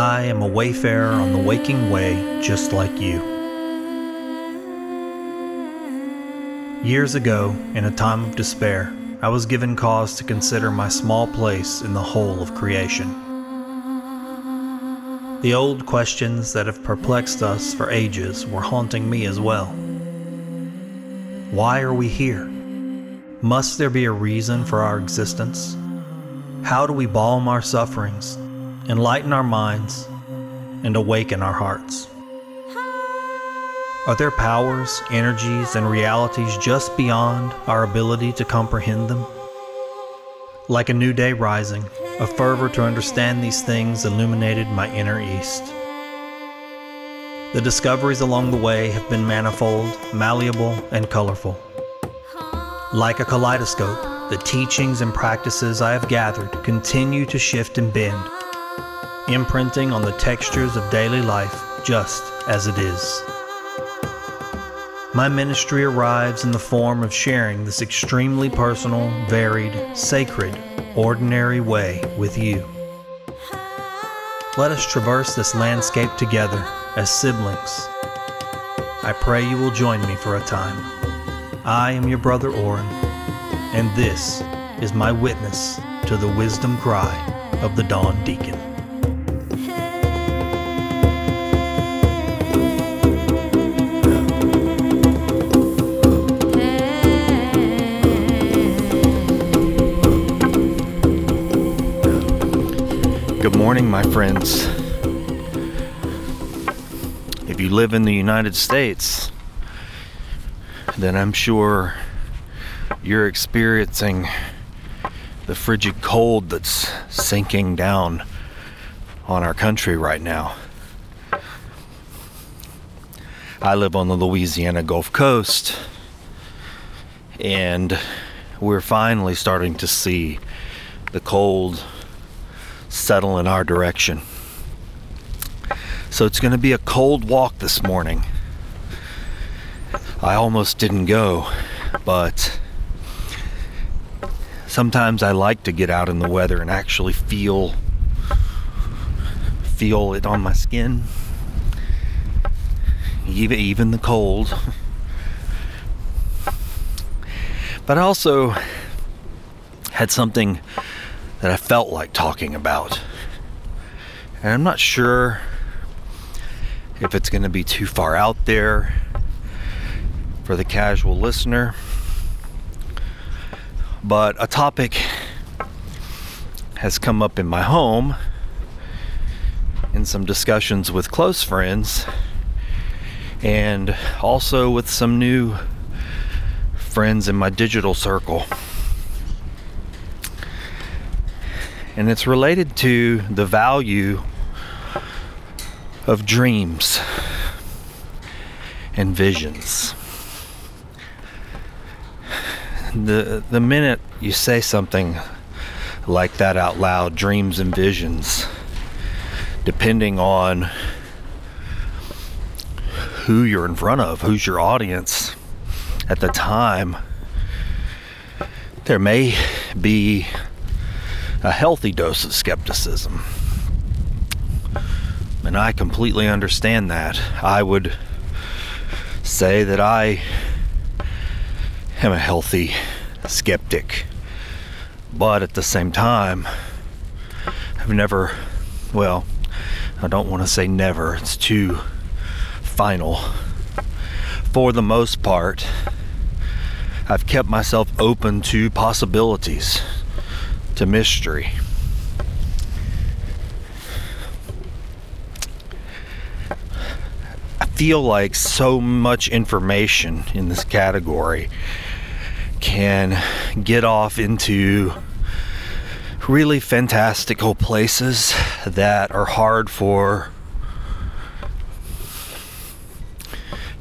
I am a wayfarer on the waking way, just like you. Years ago, in a time of despair, I was given cause to consider my small place in the whole of creation. The old questions that have perplexed us for ages were haunting me as well. Why are we here? Must there be a reason for our existence? How do we balm our sufferings, enlighten our minds, and awaken our hearts? Are there powers, energies, and realities just beyond our ability to comprehend them? Like a new day rising, a fervor to understand these things illuminated my inner east. The discoveries along the way have been manifold, malleable, and colorful. Like a kaleidoscope, the teachings and practices I have gathered continue to shift and bend, imprinting on the textures of daily life just as it is. My ministry arrives in the form of sharing this extremely personal, varied, sacred, ordinary way with you. Let us traverse this landscape together as siblings. I pray you will join me for a time. I am your brother Oran, and this is my witness to the wisdom cry of the Dawn Deacon. Morning, my friends. If you live in the United States, then I'm sure you're experiencing the frigid cold that's sinking down on our country right now. I live on the Louisiana Gulf Coast, and we're finally starting to see the cold settle in our direction. So it's going to be a cold walk this morning. I almost didn't go, but sometimes I like to get out in the weather and actually feel feel it on my skin. Even even the cold. But I also had something that I felt like talking about. And I'm not sure if it's going to be too far out there for the casual listener. But a topic has come up in my home in some discussions with close friends and also with some new friends in my digital circle. And it's related to the value of dreams and visions. The the minute you say something like that out loud, dreams and visions, depending on who you're in front of, who's your audience at the time, there may be a healthy dose of skepticism. And I completely understand that. I would say that I am a healthy skeptic. But at the same time, I've never, well, I don't want to say never, it's too final. For the most part, I've kept myself open to possibilities to mystery. I feel like so much information in this category can get off into really fantastical places that are hard for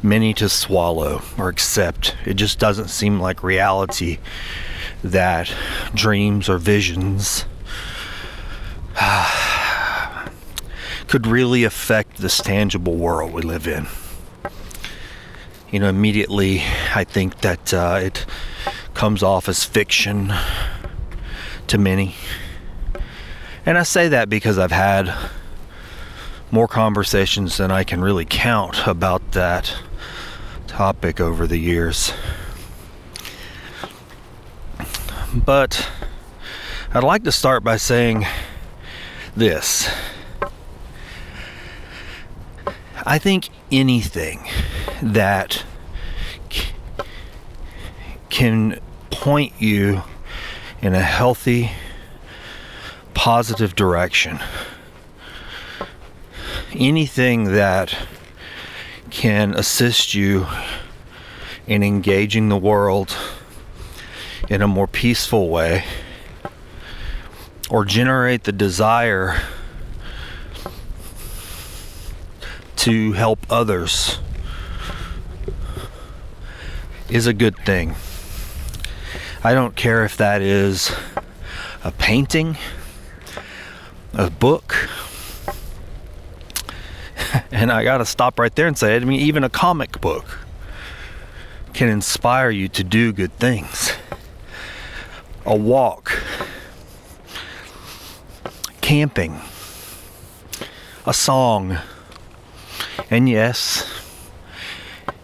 many to swallow or accept. It just doesn't seem like reality that dreams or visions could really affect this tangible world we live in. You know, immediately I think that uh, it comes off as fiction to many. And I say that because I've had more conversations than I can really count about that topic over the years. But I'd like to start by saying this. I think anything that can point you in a healthy, positive direction. Anything that can assist you in engaging the world in a more peaceful way or generate the desire to help others is a good thing. I don't care if that is a painting, a book, and I got to stop right there and say, I mean, even a comic book can inspire you to do good things. A walk, camping, a song, and yes,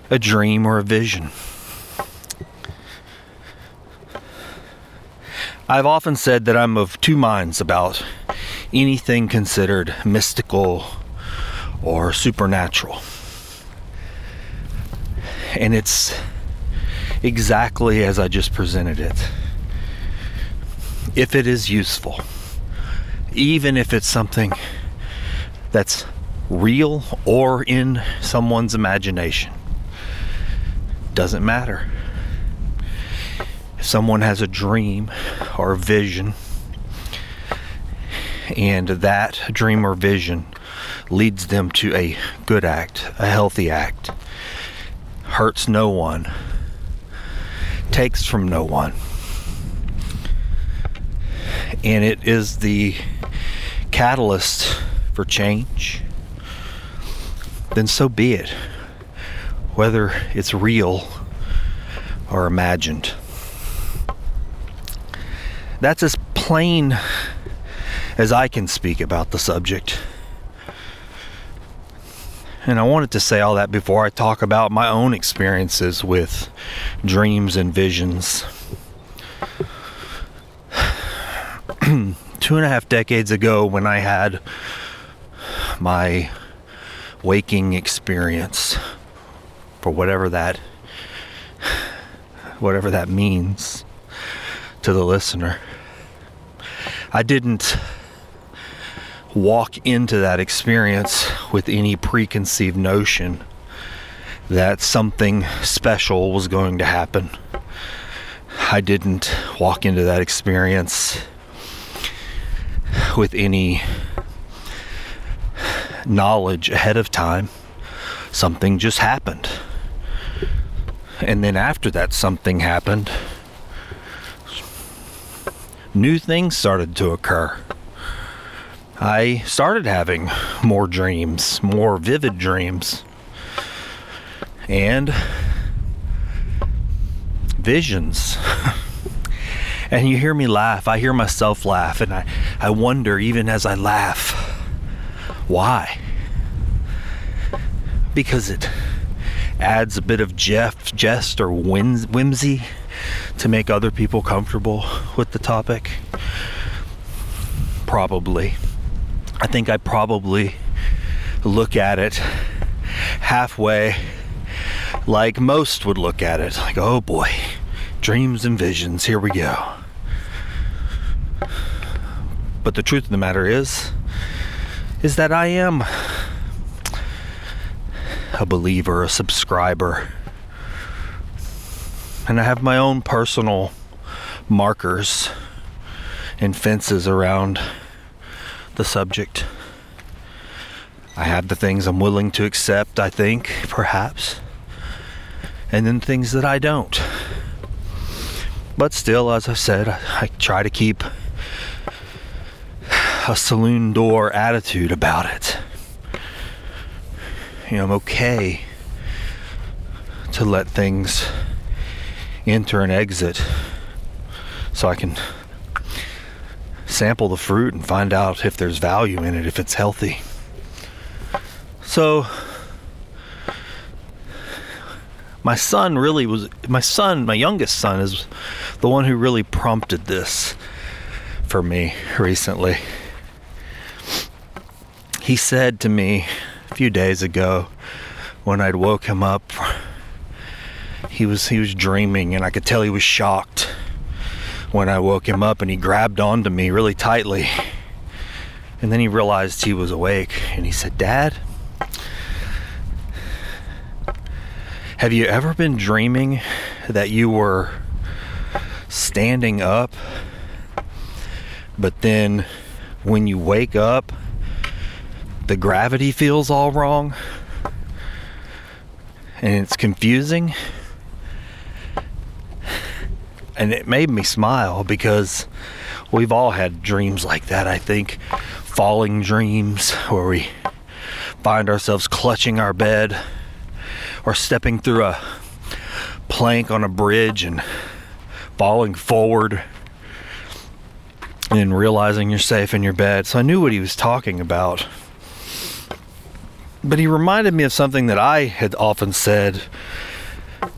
a dream or a vision. I've often said that I'm of two minds about anything considered mystical or supernatural. And it's exactly as I just presented it. If it is useful, even if it's something that's real or in someone's imagination, doesn't matter. If someone has a dream or a vision, and that dream or vision leads them to a good act, a healthy act, hurts no one, takes from no one, and it is the catalyst for change, then so be it, whether it's real or imagined. That's as plain as I can speak about the subject. And I wanted to say all that before I talk about my own experiences with dreams and visions. Two and a half decades ago, when I had my waking experience, for whatever that whatever that means, to the listener. I didn't walk into that experience with any preconceived notion that something special was going to happen. I didn't walk into that experience with any knowledge ahead of time. Something just happened. And then after that something happened, new things started to occur. I started having more dreams, more vivid dreams, and visions. and you hear me laugh. I hear myself laugh, and I, I wonder, even as I laugh, why? Because it adds a bit of Jeff, jest or whimsy to make other people comfortable with the topic? Probably. I think I probably look at it halfway like most would look at it like, oh boy, dreams and visions, here we go. But the truth of the matter is, is that I am a believer, a subscriber and I have my own personal markers and fences around the subject. I have the things I'm willing to accept, I think, perhaps, and then things that I don't. But still, as I said, I try to keep a saloon door attitude about it. You know, I'm okay to let things enter and exit so I can sample the fruit and find out if there's value in it, if it's healthy. So, my son really was, my son, my youngest son, is the one who really prompted this for me recently. He said to me a few days ago when I'd woke him up, he was he was dreaming and I could tell he was shocked when I woke him up and he grabbed onto me really tightly. And then he realized he was awake and he said, "Dad, have you ever been dreaming that you were standing up but then when you wake up the gravity feels all wrong and it's confusing?" and it made me smile because we've all had dreams like that, I think. Falling dreams where we find ourselves clutching our bed or stepping through a plank on a bridge and falling forward and realizing you're safe in your bed. So I knew what he was talking about. But he reminded me of something that I had often said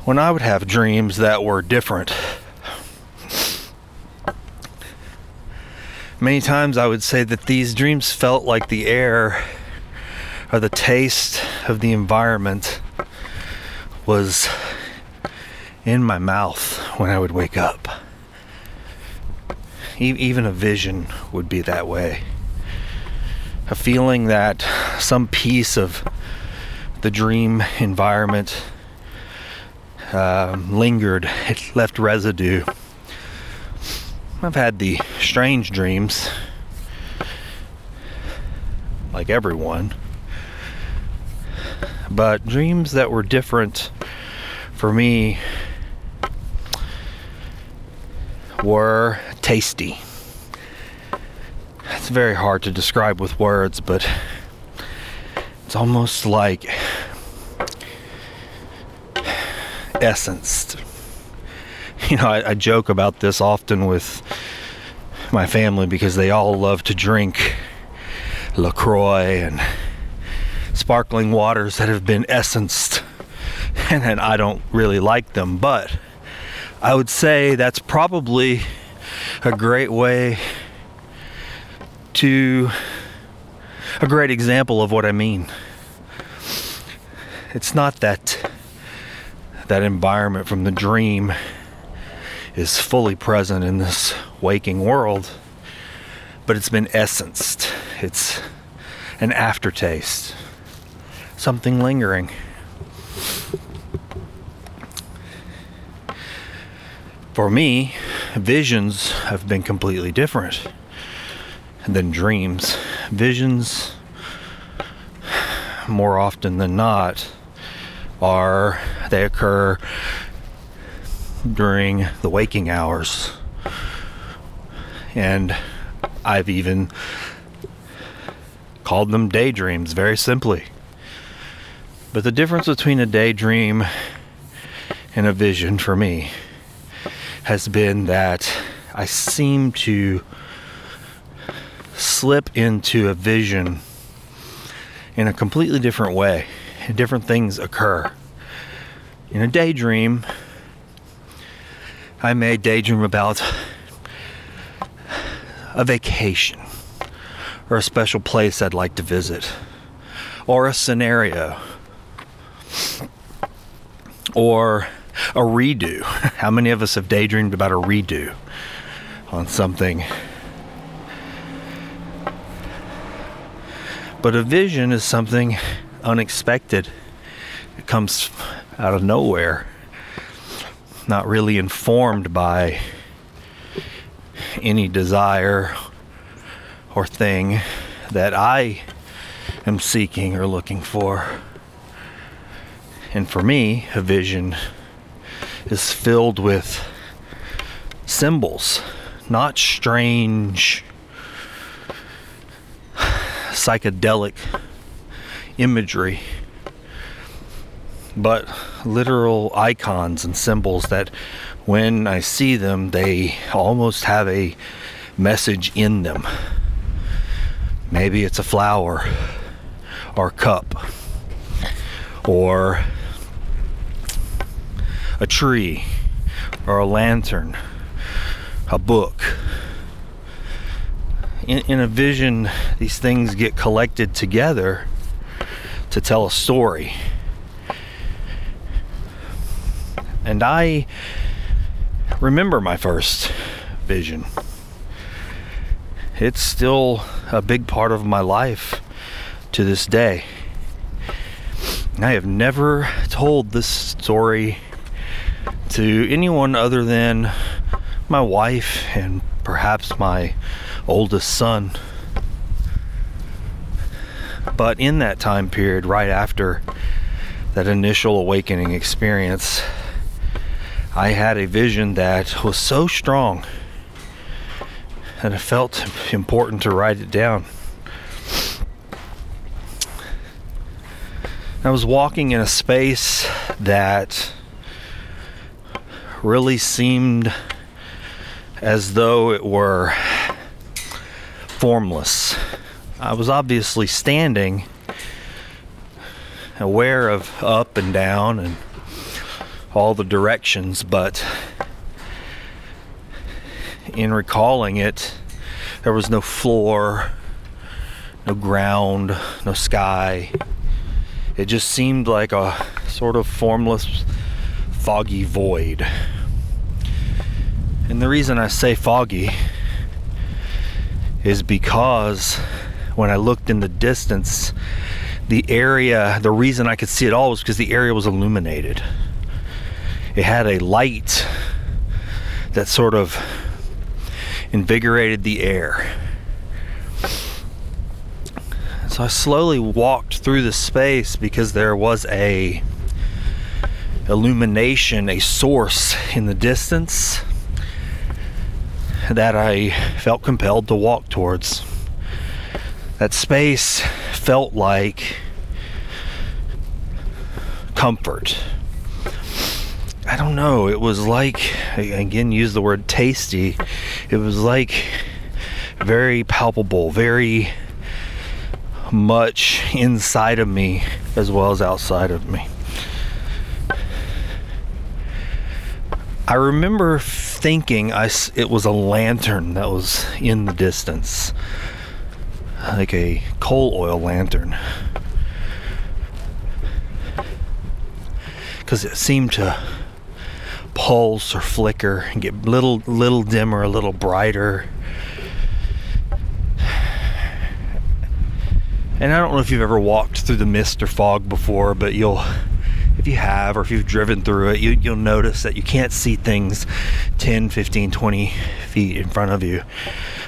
when I would have dreams that were different Many times I would say that these dreams felt like the air or the taste of the environment was in my mouth when I would wake up. even a vision would be that way. A feeling that some piece of the dream environment uh, lingered, it left residue I've had the strange dreams, like everyone, but dreams that were different for me were tasty. It's very hard to describe with words, but it's almost like essenced you know, I, I, joke about this often with my family because they all love to drink LaCroix and sparkling waters that have been essenced, and, and I don't really like them. But I would say that's probably a great way to a great example of what I mean. It's not that that environment from the dream is fully present in this waking world, but it's been essenced. It's an aftertaste, something lingering. For me, visions have been completely different than dreams. Visions, more often than not, are they occur during the waking hours. And I've even called them daydreams very simply. But the difference between a daydream and a vision for me has been that I seem to slip into a vision in a completely different way. Different things occur. In a daydream, I may daydream about a vacation or a special place I'd like to visit or a scenario or a redo. How many of us have daydreamed about a redo on something? But a vision is something unexpected. It comes out of nowhere not really informed by any desire or thing that I am seeking or looking for. And for me, a vision is filled with symbols, not strange psychedelic imagery but literal icons and symbols that when I see them, they almost have a message in them. Maybe it's a flower or cup or a tree or a lantern, a book. In, in, a vision, these things get collected together to tell a story. And I remember my first vision. It's still a big part of my life to this day. I have never told this story to anyone other than my wife and perhaps my oldest son. But in that time period, right after that initial awakening experience, I had a vision that was so strong that it felt important to write it down. I was walking in a space that really seemed as though it were formless. I was obviously standing, aware of up and down and all the directions, but in recalling it, there was no floor, no ground, no sky. It just seemed like a sort of formless, foggy void. And the reason I say foggy is because when I looked in the distance, the area, the reason I could see it all was because the area was illuminated. It had a light that sort of invigorated the air. So I slowly walked through the space because there was a illumination, a source in the distance that I felt compelled to walk towards. That space felt like comfort. I don't know, it was like, again, use the word tasty. It was like very palpable, very much inside of me as well as outside of me. I remember thinking I, it was a lantern that was in the distance, like a coal oil lantern. Because it seemed to pulse or flicker and get little little dimmer, a little brighter. And I don't know if you've ever walked through the mist or fog before, but you'll if you have or if you've driven through it, you, will notice that you can't see things 10, 15, 20 feet in front of you.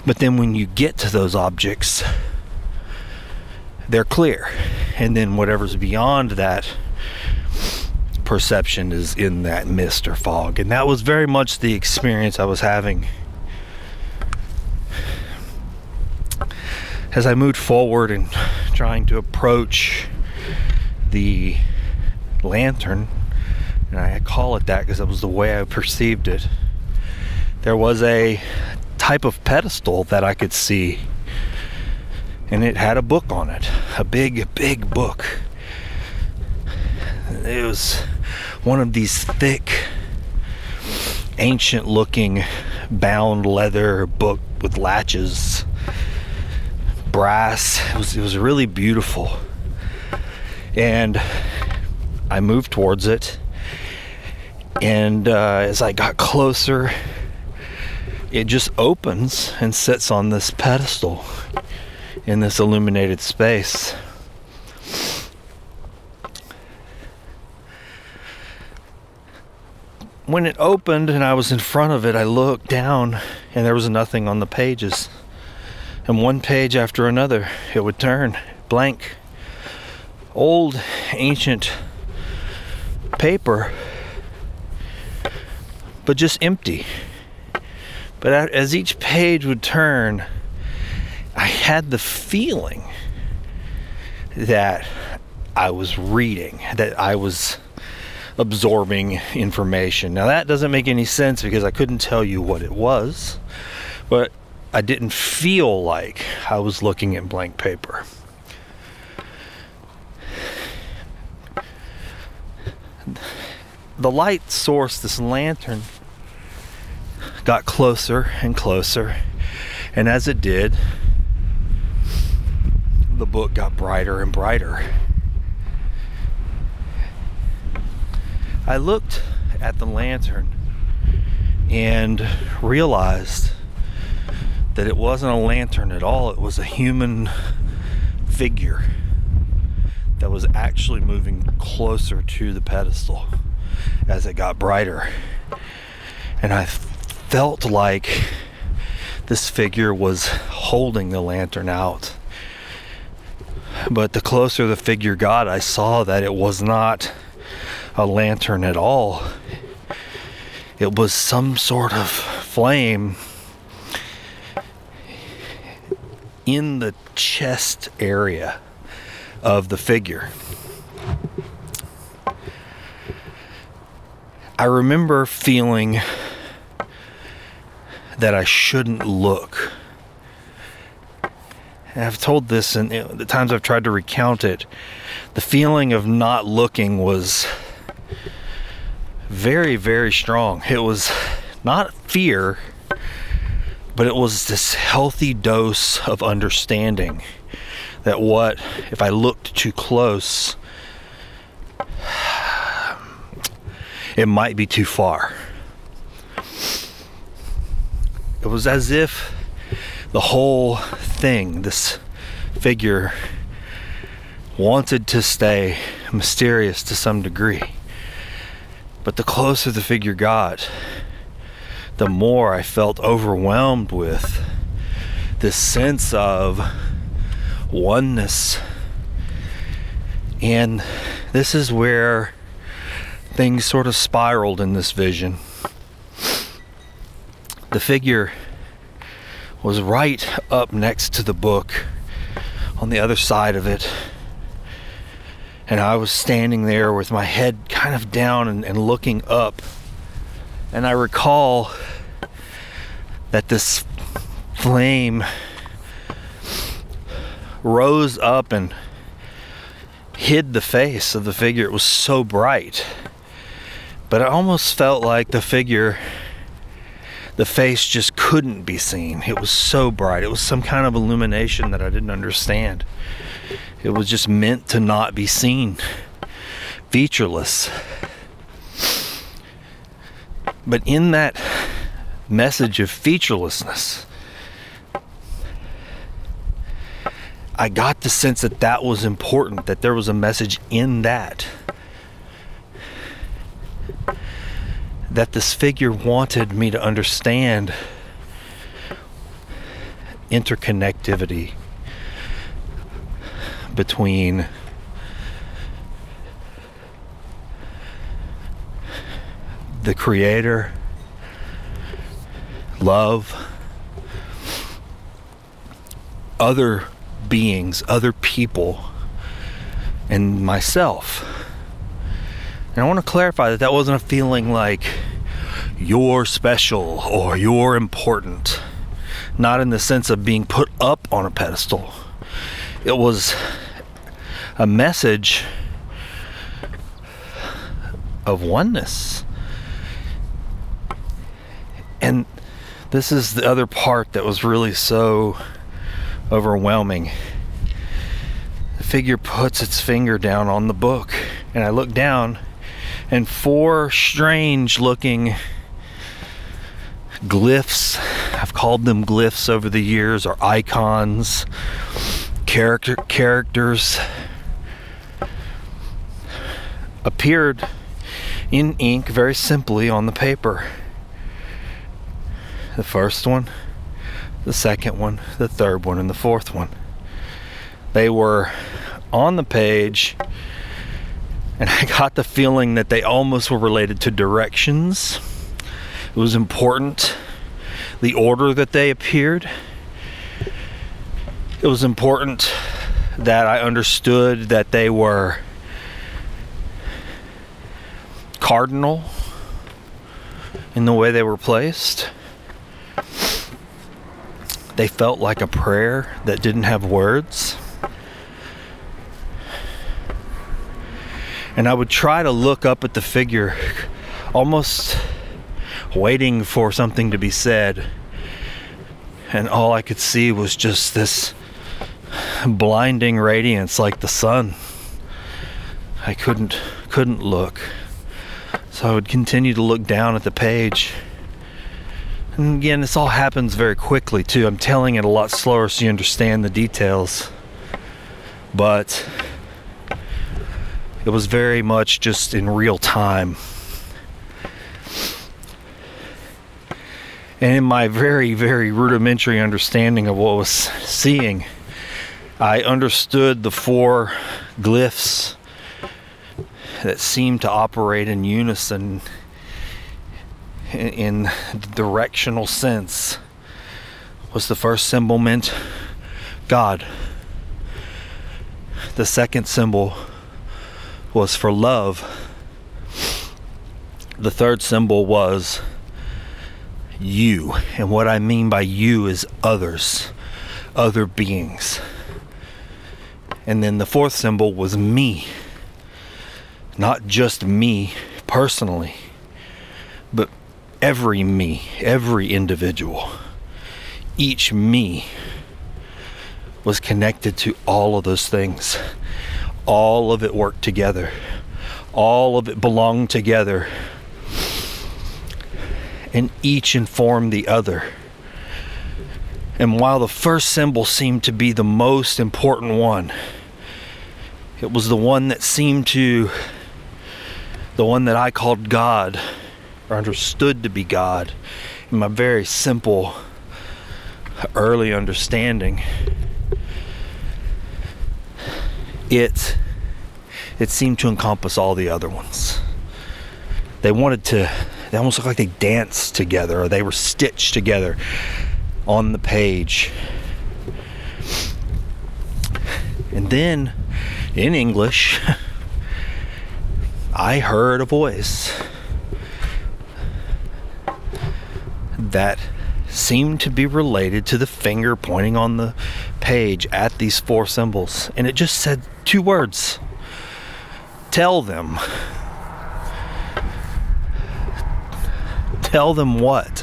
But then when you get to those objects, they're clear. And then whatever's beyond that perception is in that mist or fog. And that was very much the experience I was having. As I moved forward and trying to approach the lantern, and I call it that because that was the way I perceived it. There was a type of pedestal that I could see, and it had a book on it a big, big book. It was one of these thick, ancient looking bound leather book with latches brass it was, it was really beautiful and I moved towards it. And uh, as I got closer, it just opens and sits on this pedestal in this illuminated space. When it opened and I was in front of it, I looked down and there was nothing on the pages. And one page after another, it would turn blank. Old, ancient paper, but just empty. But as each page would turn, I had the feeling that I was reading, that I was absorbing information. Now, that doesn't make any sense because I couldn't tell you what it was, but I didn't feel like I was looking at blank paper. the light source, this lantern, got closer and closer. And as it did, the book got brighter and brighter. I looked at the lantern and realized that it wasn't a lantern at all, it was a human figure that was actually moving closer to the pedestal as it got brighter. And I felt like this figure was holding the lantern out. But the closer the figure got, I saw that it was not a lantern at all. It was some sort of flame in the chest area of the figure. I remember feeling that I shouldn't look. And I've told this, and the times I've tried to recount it, the feeling of not looking was very, very strong. It was not fear, but it was this healthy dose of understanding that what if I looked too close, it might be too far. It was as if the whole thing, this figure, wanted to stay mysterious to some degree. But the closer the figure got, the more I felt overwhelmed with this sense of oneness. And this is where things sort of spiraled in this vision. The figure was right up next to the book on the other side of it. And I was standing there with my head kind of down and, and looking up. And I recall that this flame rose up and hid the face of the figure. It was so bright. But it almost felt like the figure, the face just couldn't be seen. It was so bright. It was some kind of illumination that I didn't understand. It was just meant to not be seen, featureless. But in that message of featurelessness, I got the sense that that was important, that there was a message in that. That this figure wanted me to understand interconnectivity between the creator, love, other beings, other people, and myself. And I want to clarify that that wasn't a feeling like you're special or you're important. Not in the sense of being put up on a pedestal. It was a message of oneness. And this is the other part that was really so overwhelming. The figure puts its finger down on the book, and I look down, and four strange looking glyphs I've called them glyphs over the years or icons character characters appeared in ink very simply on the paper the first one the second one, the third one, and the fourth one. They were on the page, and I got the feeling that they almost were related to directions. It was important the order that they appeared. It was important that I understood that they were cardinal in the way they were placed. They felt like a prayer that didn't have words. And I would try to look up at the figure almost waiting for something to be said. And all I could see was just this blinding radiance like the sun. I couldn't couldn't look. So I would continue to look down at the page. And again, this all happens very quickly too. I'm telling it a lot slower so you understand the details. But it was very much just in real time. And in my very, very rudimentary understanding of what was seeing, I understood the four glyphs that seemed to operate in unison in, the directional sense was the first symbol meant God. The second symbol was for love. The third symbol was you. And what I mean by you is others, other beings. And then the fourth symbol was me. Not just me personally, but every me, every individual. Each me was connected to all of those things. All of it worked together. All of it belonged together. And each informed the other. And while the first symbol seemed to be the most important one, it was the one that seemed to, the one that I called God, or understood to be God, in my very simple, early understanding. It it seemed to encompass all the other ones. They wanted to they almost looked like they danced together or they were stitched together on the page. And then in English, I heard a voice that seemed to be related to the finger pointing on the page at these four symbols. And it just said two words Tell them. Tell them what?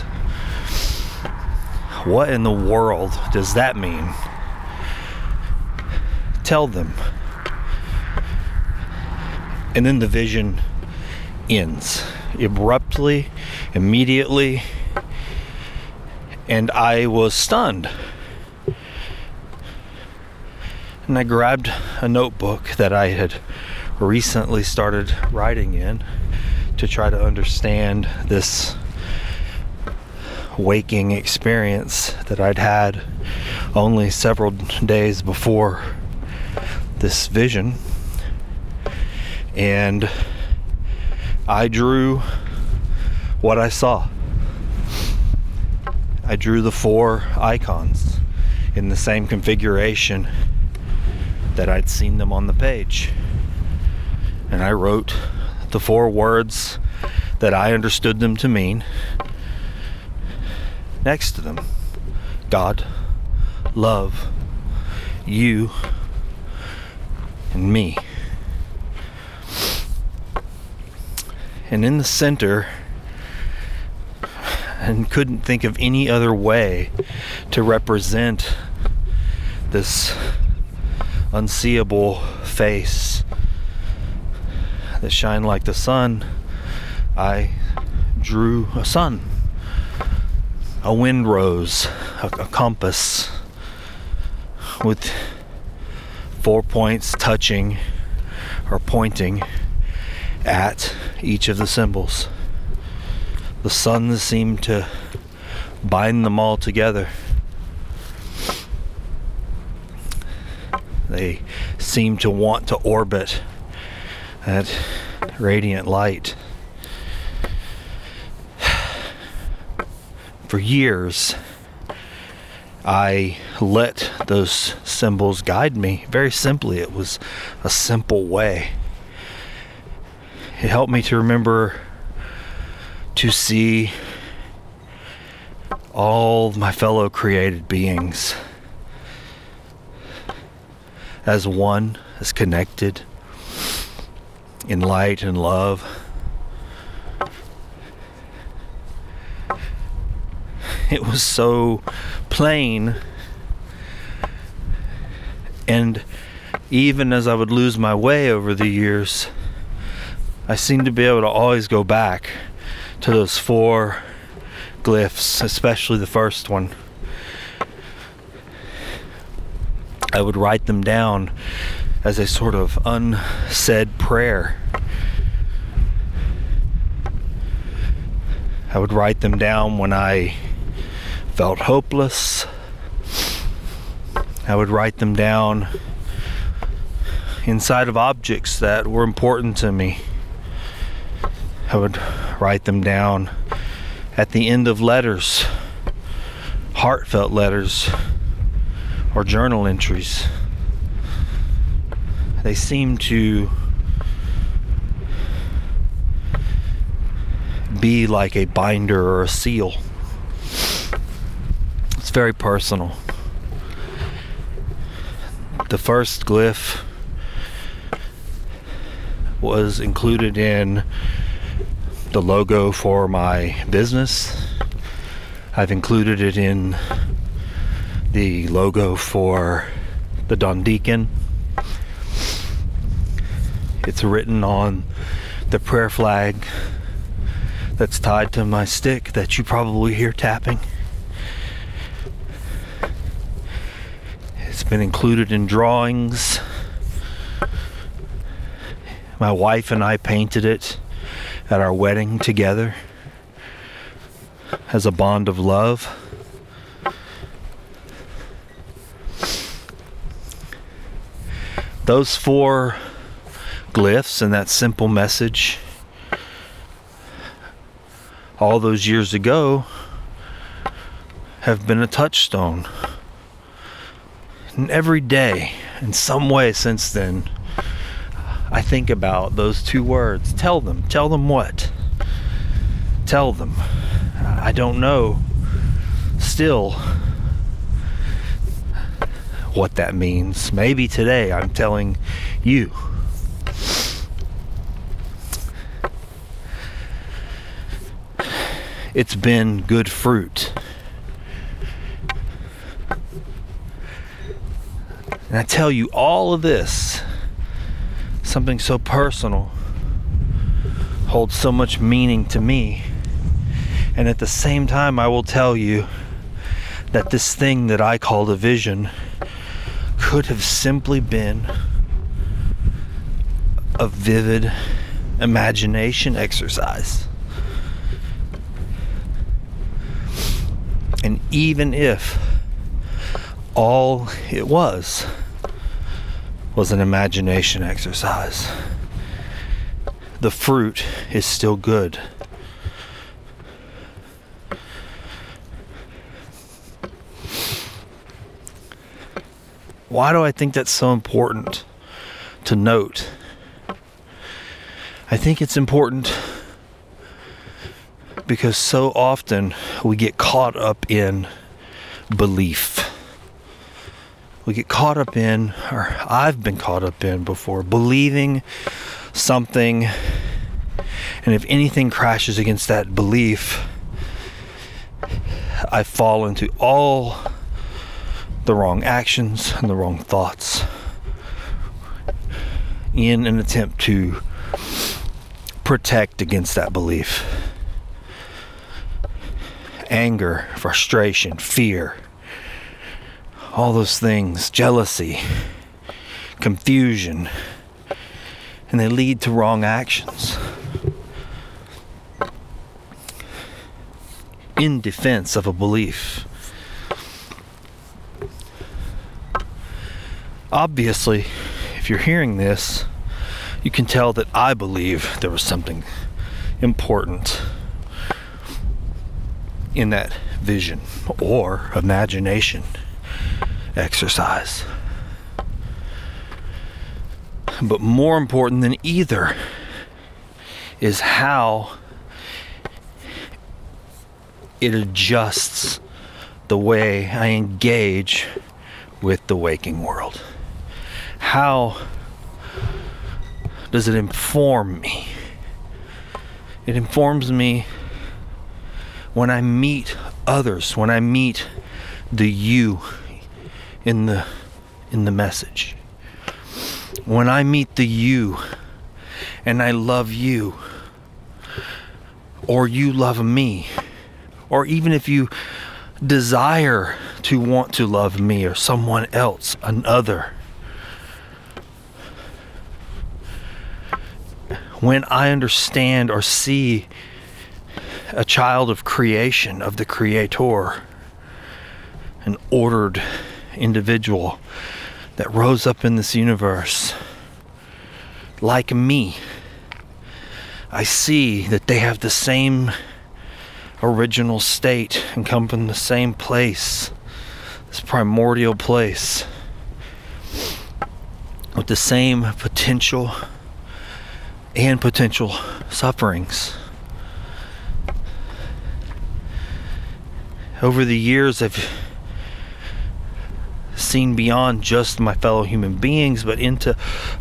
What in the world does that mean? Tell them. And then the vision ends abruptly, immediately, and I was stunned. And I grabbed a notebook that I had recently started writing in to try to understand this waking experience that I'd had only several days before this vision. And I drew what I saw. I drew the four icons in the same configuration that I'd seen them on the page. And I wrote the four words that I understood them to mean next to them God, love, you, and me. And in the center, and couldn't think of any other way to represent this unseeable face that shined like the sun. I drew a sun, a wind rose, a, a compass with four points touching or pointing at each of the symbols the sun seemed to bind them all together. They seem to want to orbit that radiant light. For years, I let those symbols guide me. Very simply, it was a simple way. It helped me to remember to see all my fellow created beings as one, as connected in light and love. It was so plain. And even as I would lose my way over the years, I seemed to be able to always go back to those four glyphs, especially the first one. I would write them down as a sort of unsaid prayer. I would write them down when I felt hopeless. I would write them down inside of objects that were important to me. I would write them down at the end of letters, heartfelt letters, or journal entries. They seem to be like a binder or a seal. It's very personal. The first glyph was included in the logo for my business. I've included it in the logo for the Dawn Deacon. It's written on the prayer flag that's tied to my stick that you probably hear tapping. It's been included in drawings. My wife and I painted it at our wedding together as a bond of love. Those four glyphs and that simple message all those years ago have been a touchstone. And every day, in some way since then, I think about those two words. Tell them. Tell them what? Tell them. I don't know still what that means. Maybe today I'm telling you. It's been good fruit. And I tell you all of this something so personal holds so much meaning to me. And at the same time, I will tell you that this thing that I call a vision could have simply been a vivid imagination exercise. And even if all it was was an imagination exercise. The fruit is still good. Why do I think that's so important to note? I think it's important because so often we get caught up in belief we get caught up in, or I've been caught up in before, believing something, and if anything crashes against that belief, I fall into all the wrong actions and the wrong thoughts in an attempt to protect against that belief. Anger, frustration, fear all those things jealousy, confusion, and they lead to wrong actions. In defense of a belief. Obviously, if you're hearing this, you can tell that I believe there was something important in that vision or imagination exercise. But more important than either is how it adjusts the way I engage with the waking world. How does it inform me? It informs me when I meet others, when I meet the you in the in the message. When I meet the you and I love you or you love me or even if you desire to want to love me or someone else, another. When I understand or see a child of creation, of the Creator, an ordered individual that rose up in this universe like me, I see that they have the same original state and come from the same place, this primordial place, with the same potential and potential sufferings. Over the years, I've seen beyond just my fellow human beings, but into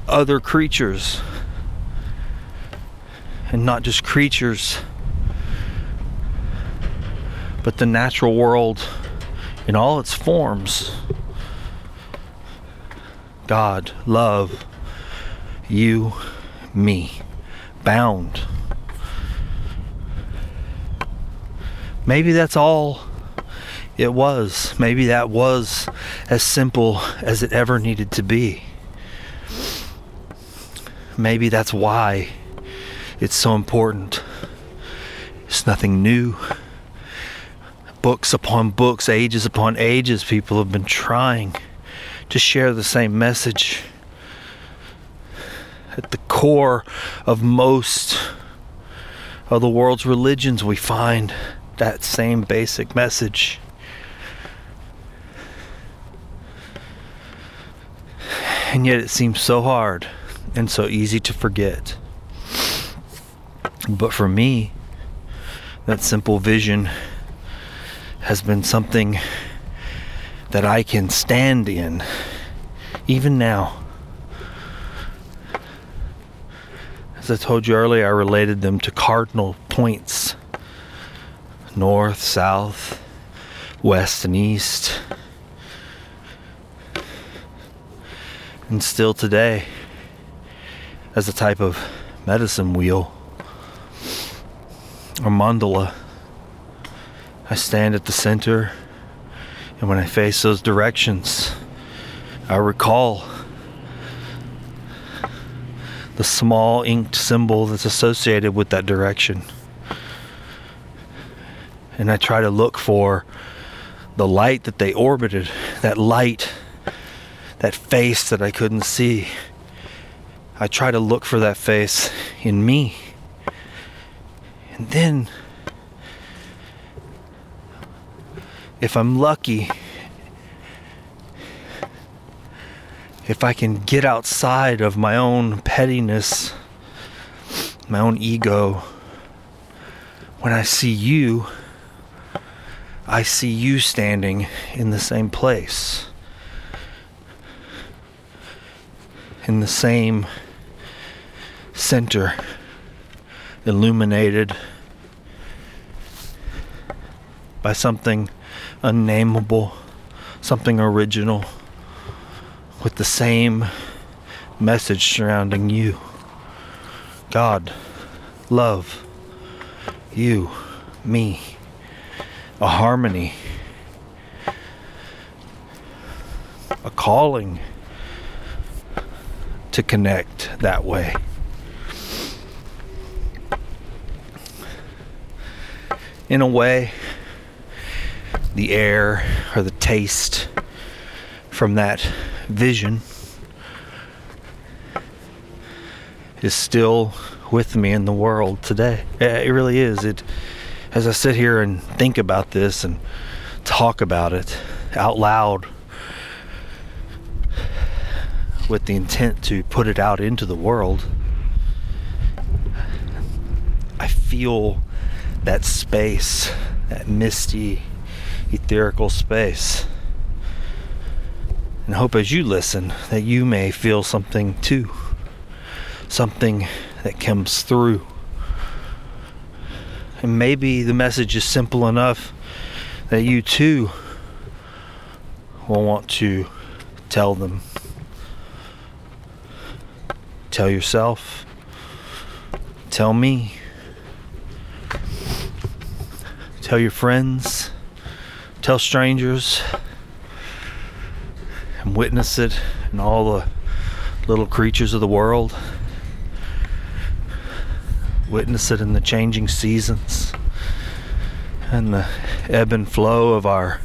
other creatures. And not just creatures, but the natural world in all its forms. God, love, you, me, bound. Maybe that's all it was. Maybe that was as simple as it ever needed to be. Maybe that's why it's so important. It's nothing new. Books upon books, ages upon ages, people have been trying to share the same message. At the core of most of the world's religions, we find that same basic message. And yet it seems so hard and so easy to forget. But for me, that simple vision has been something that I can stand in even now. As I told you earlier, I related them to cardinal points north, south, west, and east. and still today as a type of medicine wheel or mandala. I stand at the center, and when I face those directions, I recall the small inked symbol that's associated with that direction. And I try to look for the light that they orbited, that light that face that I couldn't see. I try to look for that face in me. And then, if I'm lucky, if I can get outside of my own pettiness, my own ego, when I see you, I see you standing in the same place. in the same center, illuminated by something unnameable, something original, with the same message surrounding you. God, love, you, me, a harmony, a calling to connect that way. In a way, the air or the taste from that vision is still with me in the world today. It really is. It as I sit here and think about this and talk about it out loud with the intent to put it out into the world, I feel that space, that misty, etherical space. And hope as you listen that you may feel something too. Something that comes through. And maybe the message is simple enough that you too will want to tell them. Tell yourself. Tell me. Tell your friends. Tell strangers. And witness it and all the little creatures of the world. Witness it in the changing seasons and the ebb and flow of our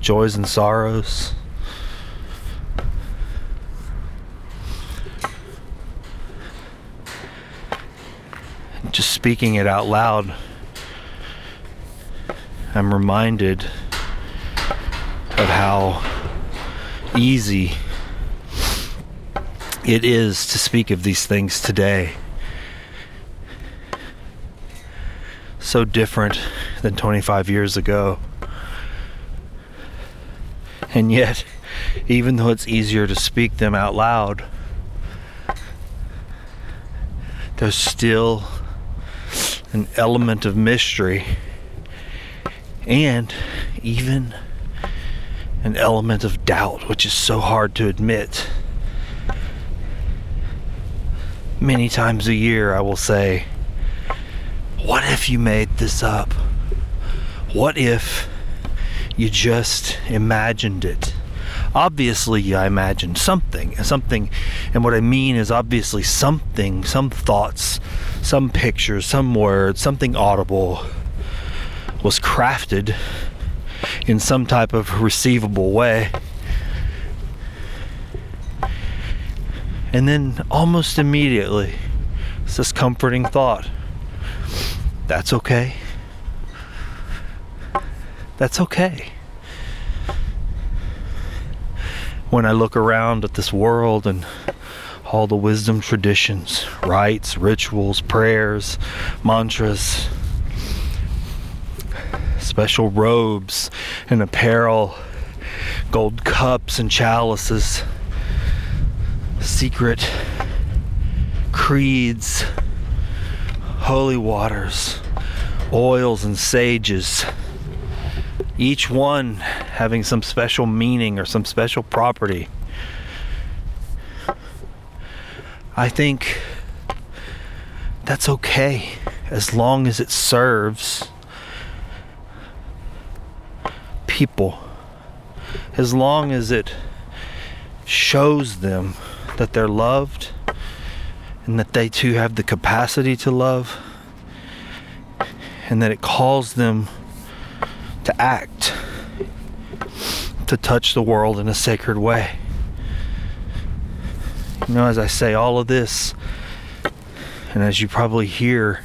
joys and sorrows. Just speaking it out loud, I'm reminded of how easy it is to speak of these things today. So different than 25 years ago. And yet, even though it's easier to speak them out loud, there's still an element of mystery and even an element of doubt, which is so hard to admit. Many times a year, I will say, What if you made this up? What if you just imagined it? Obviously, I imagined something, something, and what I mean is obviously something, some thoughts, some pictures, some words, something audible was crafted in some type of receivable way. And then almost immediately, it's this comforting thought that's okay. That's okay. When I look around at this world and all the wisdom traditions, rites, rituals, prayers, mantras, special robes and apparel, gold cups and chalices, secret creeds, holy waters, oils and sages, each one having some special meaning or some special property. I think that's okay as long as it serves people as long as it shows them that they're loved and that they too have the capacity to love and that it calls them to act to touch the world in a sacred way. You know, as I say all of this, and as you probably hear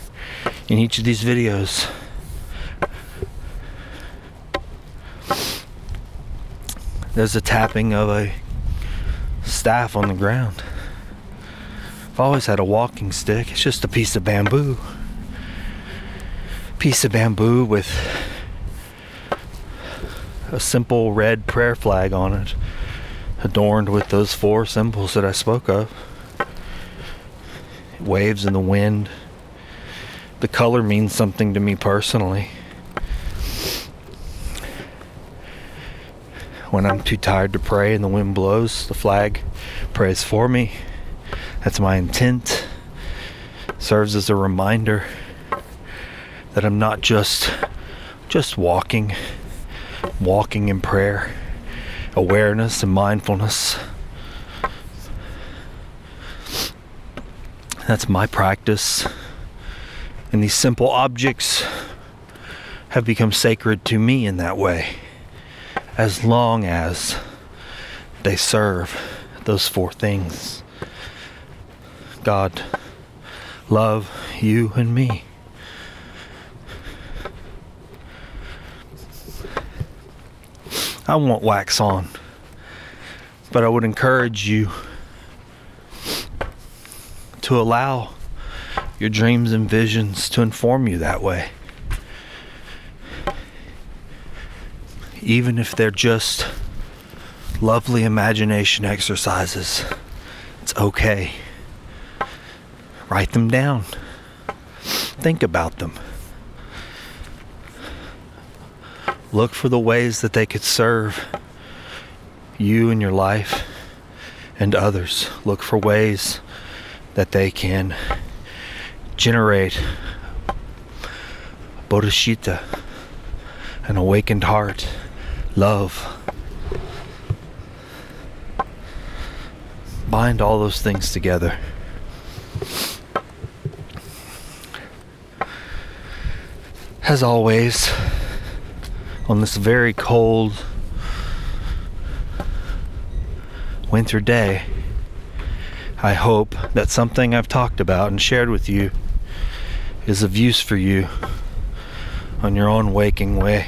in each of these videos, there's a tapping of a staff on the ground. I've always had a walking stick. It's just a piece of bamboo. Piece of bamboo with a simple red prayer flag on it, adorned with those four symbols that I spoke of. It waves in the wind. The color means something to me personally. When I'm too tired to pray and the wind blows, the flag prays for me. That's my intent. Serves as a reminder that I'm not just just walking, walking in prayer, awareness and mindfulness. That's my practice. And these simple objects have become sacred to me in that way as long as they serve those four things God, love, you, and me. I won't wax on, but I would encourage you to allow your dreams and visions to inform you that way. Even if they're just lovely imagination exercises. It's okay. Write them down. Think about them. look for the ways that they could serve you and your life and others. Look for ways that they can generate bodhicitta, an awakened heart, love. Bind all those things together. As always, on this very cold winter day, I hope that something I've talked about and shared with you is of use for you on your own waking way.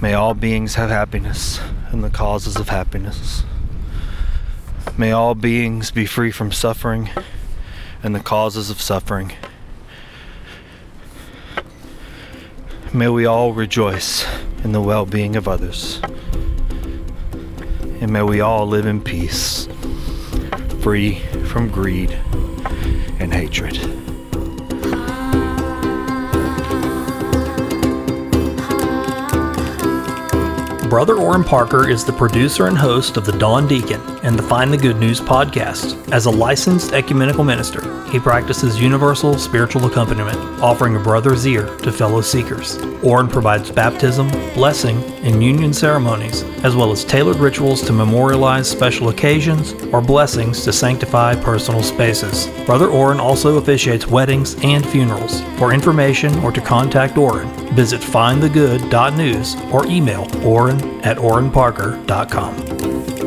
May all beings have happiness and the causes of happiness. May all beings be free from suffering and the causes of suffering. May we all rejoice in the well being of others. And may we all live in peace, free from greed and hatred. Brother Oran Parker is the producer and host of The Dawn Deacon and the Find the Good News podcast. As a licensed ecumenical minister, he practices universal spiritual accompaniment, offering a brother's ear to fellow seekers. Oran provides baptism, blessing, and union ceremonies, as well as tailored rituals to memorialize special occasions or blessings to sanctify personal spaces. Brother Oran also officiates weddings and funerals. For information or to contact Oran, visit findthegood.news or email oran at oranparker.com.